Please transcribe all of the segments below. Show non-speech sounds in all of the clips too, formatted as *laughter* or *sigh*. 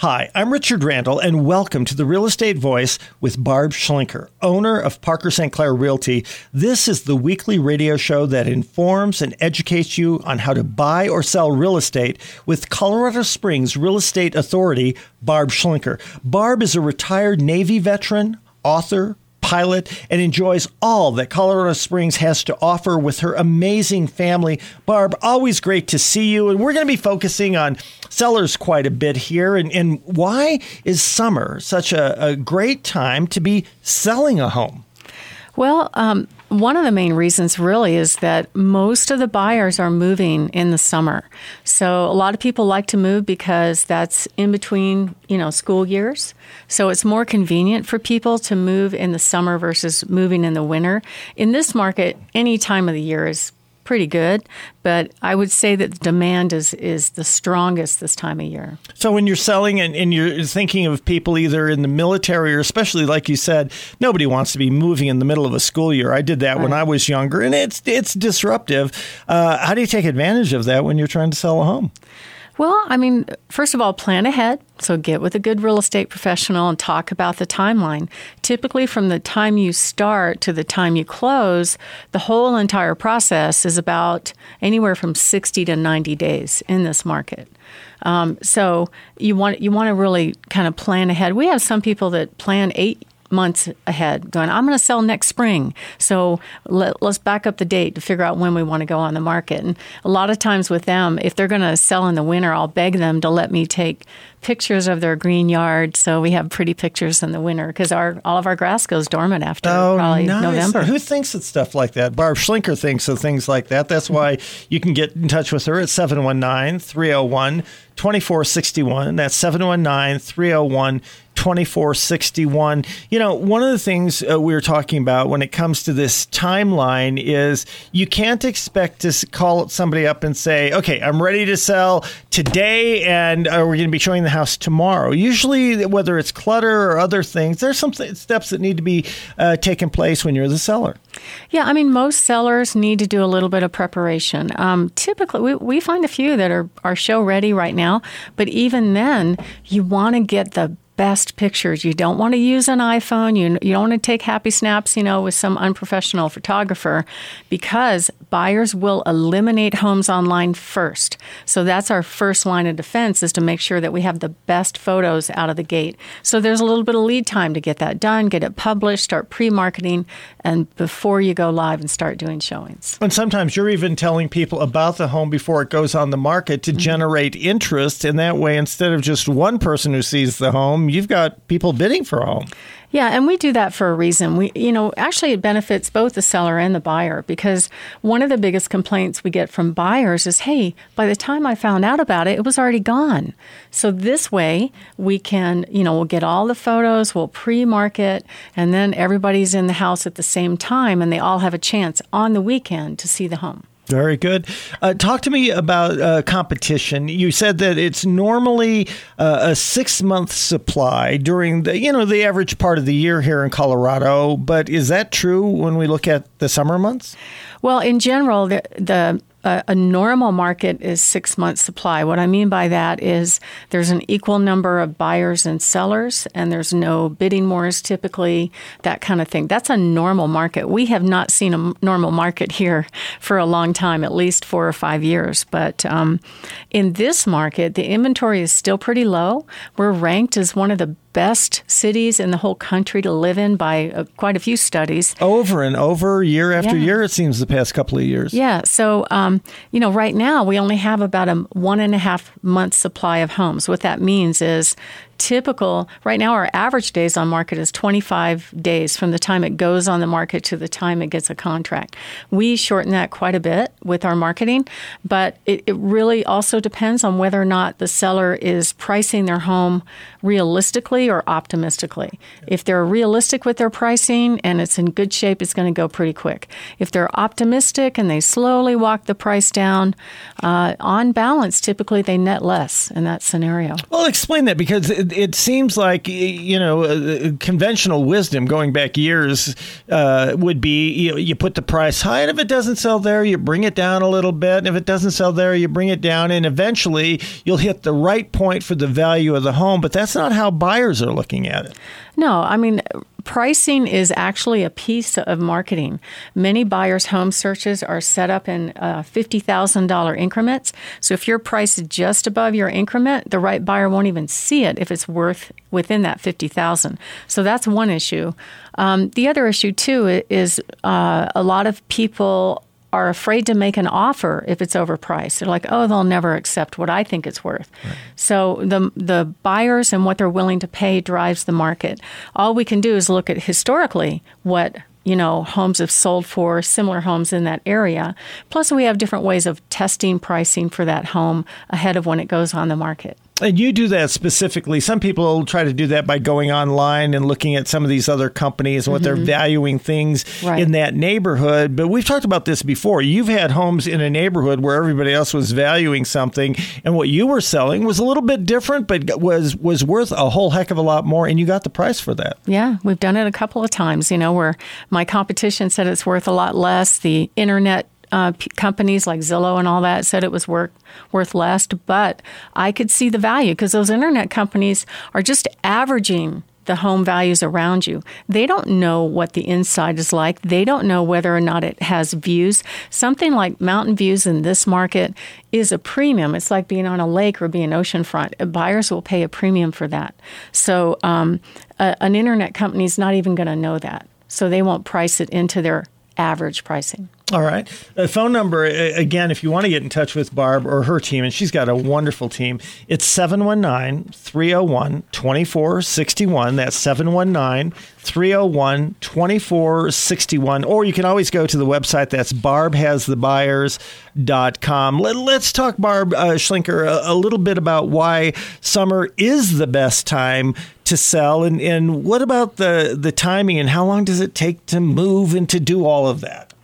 Hi, I'm Richard Randall, and welcome to the Real Estate Voice with Barb Schlinker, owner of Parker St. Clair Realty. This is the weekly radio show that informs and educates you on how to buy or sell real estate with Colorado Springs Real Estate Authority, Barb Schlinker. Barb is a retired Navy veteran, author, pilot and enjoys all that Colorado Springs has to offer with her amazing family. Barb, always great to see you. And we're going to be focusing on sellers quite a bit here. And, and why is summer such a, a great time to be selling a home? Well, um, one of the main reasons really is that most of the buyers are moving in the summer. So a lot of people like to move because that's in between, you know, school years. So it's more convenient for people to move in the summer versus moving in the winter. In this market, any time of the year is pretty good, but I would say that the demand is is the strongest this time of year. So when you're selling and, and, you're thinking of people either in the military or especially like you said, nobody wants to be moving in the middle of a school year. I did that right. when I was younger, and it's it's disruptive. Uh, how do you take advantage of that when you're trying to sell a home? Well, I mean, first of all, plan ahead. So get with a good real estate professional and talk about the timeline. Typically, from the time you start to the time you close, the whole entire process is about anywhere from 60 to 90 days in this market. Um, so you want you want to really kind of plan ahead. We have some people that plan eight months ahead going i'm going to sell next spring. So let, us back up the date to figure out when we want to go on the market. And a lot of times with them if they're going to sell in the winter i'll beg them to let me take pictures of their green yard. So we have pretty pictures in the winter because our all of our grass goes dormant after oh, probably nice. november. Who thinks of stuff like that? Barb schlinker thinks of things like that. That's why you can get in touch with her at 719 301 2461 that's 719 301 2461. You know, one of the things uh, we were talking about when it comes to this timeline is you can't expect to call somebody up and say, okay, I'm ready to sell today and uh, we're going to be showing the house tomorrow. Usually, whether it's clutter or other things, there's some th- steps that need to be uh, taken place when you're the seller. Yeah, I mean, most sellers need to do a little bit of preparation. Um, typically, we, we find a few that are, are show ready right now, but even then, you want to get the best pictures. You don't want to use an iPhone. You, you don't want to take happy snaps, you know, with some unprofessional photographer because buyers will eliminate homes online first. So that's our first line of defense is to make sure that we have the best photos out of the gate. So there's a little bit of lead time to get that done, get it published, start pre-marketing and before you go live and start doing showings. And sometimes you're even telling people about the home before it goes on the market to mm-hmm. generate interest and that way instead of just one person who sees the home you've got people bidding for a home. Yeah, and we do that for a reason. We, you know, actually it benefits both the seller and the buyer because one of the biggest complaints we get from buyers is, "Hey, by the time I found out about it, it was already gone." So this way, we can, you know, we'll get all the photos, we'll pre-market, and then everybody's in the house at the same time and they all have a chance on the weekend to see the home. Very good. Uh, talk to me about uh, competition. You said that it's normally uh, a six month supply during the you know the average part of the year here in Colorado. But is that true when we look at the summer months? Well, in general, the, the a, a, normal market is six months supply. What I mean by that is there's an equal number of buyers and sellers, and there's no bidding wars typically, that kind of thing. That's a normal market. We have not seen a normal market here *laughs* for a long time, at least four or five years. But um, in this market, the inventory is still pretty low. We're ranked as one of the best cities in the whole country to live in by uh, quite a few studies. Over and over, year after yeah. year, it seems the past couple of years. Yeah. So, um, you know, right now we only have about a one and a half month supply of homes. What that means is typical right now our average days on market is 25 days from the time it goes on the market to the time it gets a contract. We shorten that quite a bit with our marketing but it, it really also depends on whether or not the seller is pricing their home realistically or optimistically. If they're realistic with their pricing and it's in good shape it's going to go pretty quick. If they're optimistic and they slowly walk the price down uh, on balance typically they net less in that scenario. Well explain that because it, it seems like you know uh, conventional wisdom going back years uh, would be you, you put the price high, and if it doesn't sell there, you bring it down a little bit. And if it doesn't sell there, you bring it down, and eventually you'll hit the right point for the value of the home. But that's not how buyers are looking at it. No, I mean, pricing is actually a piece of marketing. Many buyers' home searches are set up in uh, $50,000 increments. So if your price is just above your increment, the right buyer won't even see it if it's worth within that 50,000. So that's one issue. Um, the other issue too is uh, a lot of people are afraid to make an offer if it's overpriced. They're like, oh, they'll never accept what I think it's worth. Right. So the the buyers and what they're willing to pay drives the market. All we can do is look at historically what you know homes have sold for similar homes in that area. Plus, we have different ways of testing pricing for that home ahead of when it goes on the market. And you do that specifically. Some people try to do that by going online and looking at some of these other companies and what mm-hmm. they're valuing things right. in that neighborhood. But we've talked about this before. You've had homes in a neighborhood where everybody else was valuing something, and what you were selling was a little bit different, but was was worth a whole heck of a lot more, and you got the price for that. Yeah, we've done it a couple of times. You know, where my competition said it's worth a lot less. The internet uh, p- companies like Zillow and all that said it was worth worth less, but I could see the value because those internet companies are just averaging the home values around you. They don't know what the inside is like. They don't know whether or not it has views. Something like mountain views in this market is a premium. It's like being on a lake or being oceanfront. Buyers will pay a premium for that. So um, a, an internet company is not even going to know that. So they won't price it into their average pricing. All right. The phone number, again, if you want to get in touch with Barb or her team, and she's got a wonderful team, it's 719 301 2461. That's 719 301 2461. Or you can always go to the website. That's barbhasthebuyers.com. Let, us talk, Barb uh, Schlinker, a, a little bit about why summer is the best time to sell and, and what about the, the timing and how long does it take to move and to do all of that?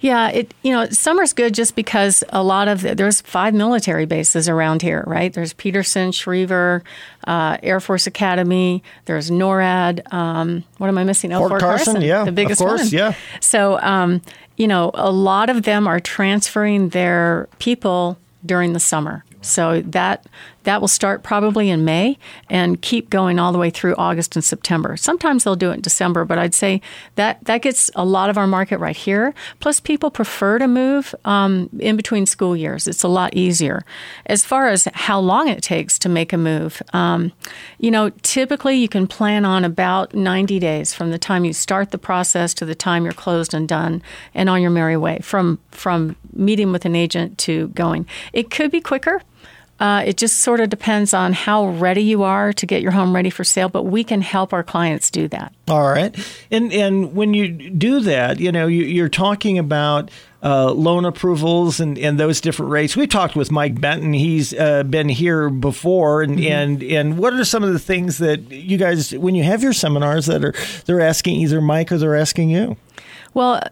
Yeah, it you know summer's good just because a lot of there's five military bases around here, right? There's Peterson, Schriever, uh, Air Force Academy. There's NORAD. Um, what am I missing? Oh, Fort, Fort Carson, Carson, yeah, the biggest of course, one. Yeah. So um, you know, a lot of them are transferring their people during the summer. So that that will start probably in May and keep going all the way through August and September. Sometimes they'll do it in December, but I'd say that that gets a lot of our market right here. Plus, people prefer to move um, in between school years. It's a lot easier. As far as how long it takes to make a move, um, you know, typically you can plan on about 90 days from the time you start the process to the time you're closed and done and on your merry way from from meeting with an agent to going. It could be quicker uh, it just sort of depends on how ready you are to get your home ready for sale, but we can help our clients do that. All right, and and when you do that, you know you, are talking about uh, loan approvals and, and those different rates. We talked with Mike Benton; he's uh, been here before, and, mm-hmm. and and what are some of the things that you guys, when you have your seminars, that are they're asking either Mike or they're asking you? Well,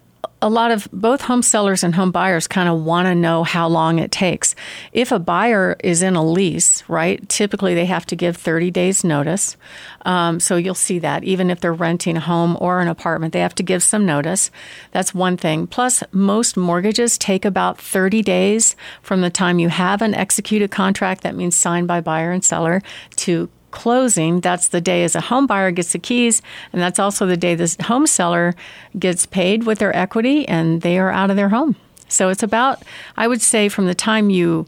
a lot of both home sellers and home buyers kind of want to know how long it takes. If a buyer is in a lease, right, typically they have to give 30 days notice. Um, so you'll see that even if they're renting a home or an apartment, they have to give some notice. That's one thing. Plus, most mortgages take about 30 days from the time you have an executed contract, that means signed by buyer and seller, to closing, that's the day as a home buyer gets the keys, and that's also the day the home seller gets paid with their equity and they are out of their home. So it's about, I would say, from the time you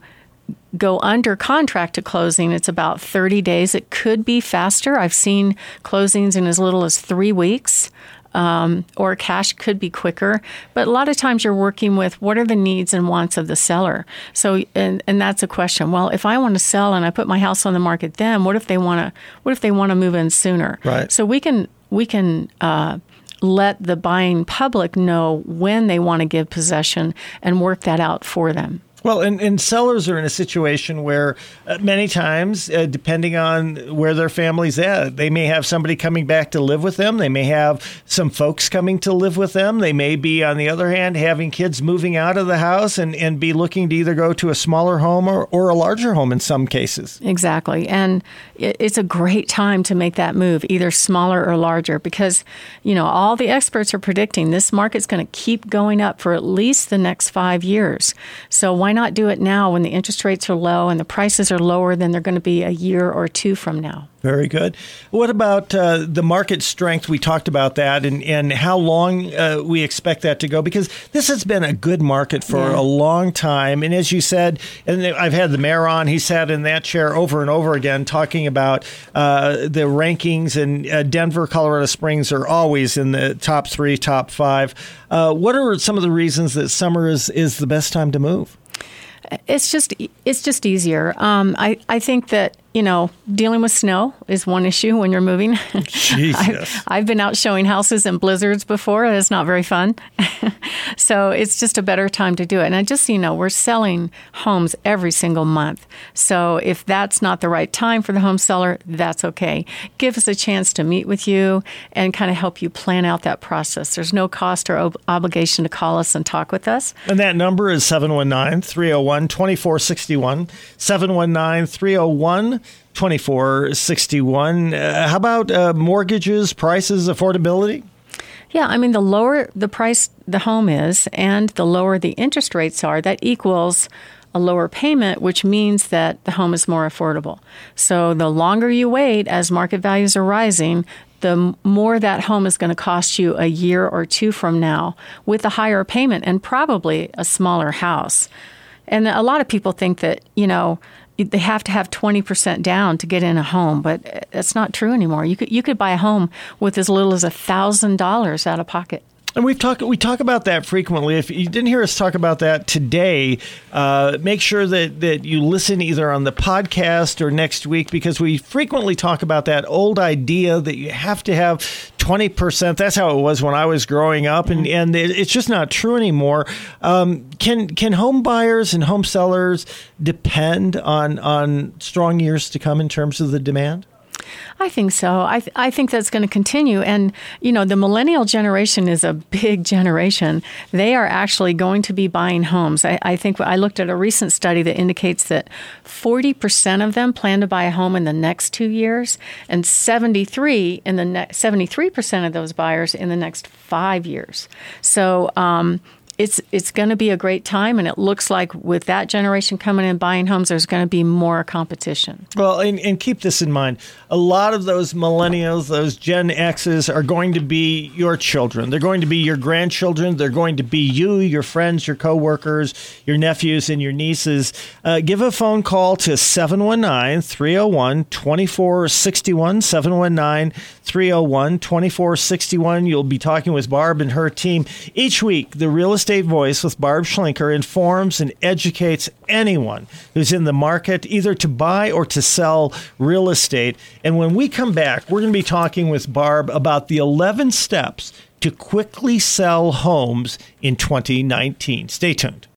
go under contract to closing, it's about 30 days. It could be faster. I've seen closings in as little as three weeks um, or cash could be quicker. But a lot of times you're working with what are the needs and wants of the seller. So, and, and that's a question. Well, if I want to sell and I put my house on the market, then what if they want to? What if they want to move in sooner? Right. So we can we can. Uh, let the buying public know when they want to give possession and work that out for them. Well, and, and sellers are in a situation where uh, many times, uh, depending on where their family's at, they may have somebody coming back to live with them. They may have some folks coming to live with them. They may be, on the other hand, having kids moving out of the house and, and be looking to either go to a smaller home or, or a larger home in some cases. Exactly. And it's a great time to make that move, either smaller or larger, because, you know, all the experts are predicting this market's going to keep going up for at least the next five years. So why why not do it now when the interest rates are low and the prices are lower than they're going to be a year or two from now? Very good. What about uh, the market strength? We talked about that and, and how long uh, we expect that to go because this has been a good market for yeah. a long time. And as you said, and I've had the mayor on, he sat in that chair over and over again talking about uh, the rankings, and uh, Denver, Colorado Springs are always in the top three, top five. Uh, what are some of the reasons that summer is, is the best time to move? It's just it's just easier. Um, I I think that you know, dealing with snow is one issue when you're moving. *laughs* I've, I've, been out showing houses in blizzards before. It's not very fun. *laughs* so it's just a better time to do it. And I just, you know, we're selling homes every single month. So if that's not the right time for the home seller, that's okay. Give us a chance to meet with you and kind of help you plan out that process. There's no cost or ob- obligation to call us and talk with us. And that number is 719 301 2461. 719 301 2461. Uh, how about uh, mortgages, prices, affordability? Yeah, I mean, the lower the price the home is and the lower the interest rates are, that equals a lower payment, which means that the home is more affordable. So the longer you wait as market values are rising, the more that home is going to cost you a year or two from now with a higher payment and probably a smaller house. And a lot of people think that, you know, they have to have 20% down to get in a home, but that's not true anymore. You could you could buy a home with as little as $1,000 out of pocket. And we've talked we talk about that frequently. If you didn't hear us talk about that today, uh, make sure that that you listen either on the podcast or next week because we frequently talk about that old idea that you have to have twenty percent. That's how it was when I was growing up, and and it's just not true anymore. Um, can can home buyers and home sellers depend on on strong years to come in terms of the demand? I think so. I, th- I think that's going to continue. And, you know, the millennial generation is a big generation. They are actually going to be buying homes. I, I think I looked at a recent study that indicates that 40% of them plan to buy a home in the next two years, and 73 in the ne- 73% of those buyers in the next five years. So, um, it's it's going to be a great time, and it looks like with that generation coming in buying homes, there's going to be more competition. Well, and, and keep this in mind: a lot of those millennials, those Gen X's, are going to be your children. They're going to be your grandchildren. They're going to be you, your friends, your coworkers, your nephews, and your nieces. Uh, give a phone call to 719 301 2461. 719 301 2461. You'll be talking with Barb and her team each week. The real estate Estate Voice with Barb Schlinker informs and educates anyone who's in the market either to buy or to sell real estate. And when we come back, we're going to be talking with Barb about the 11 steps to quickly sell homes in 2019. Stay tuned.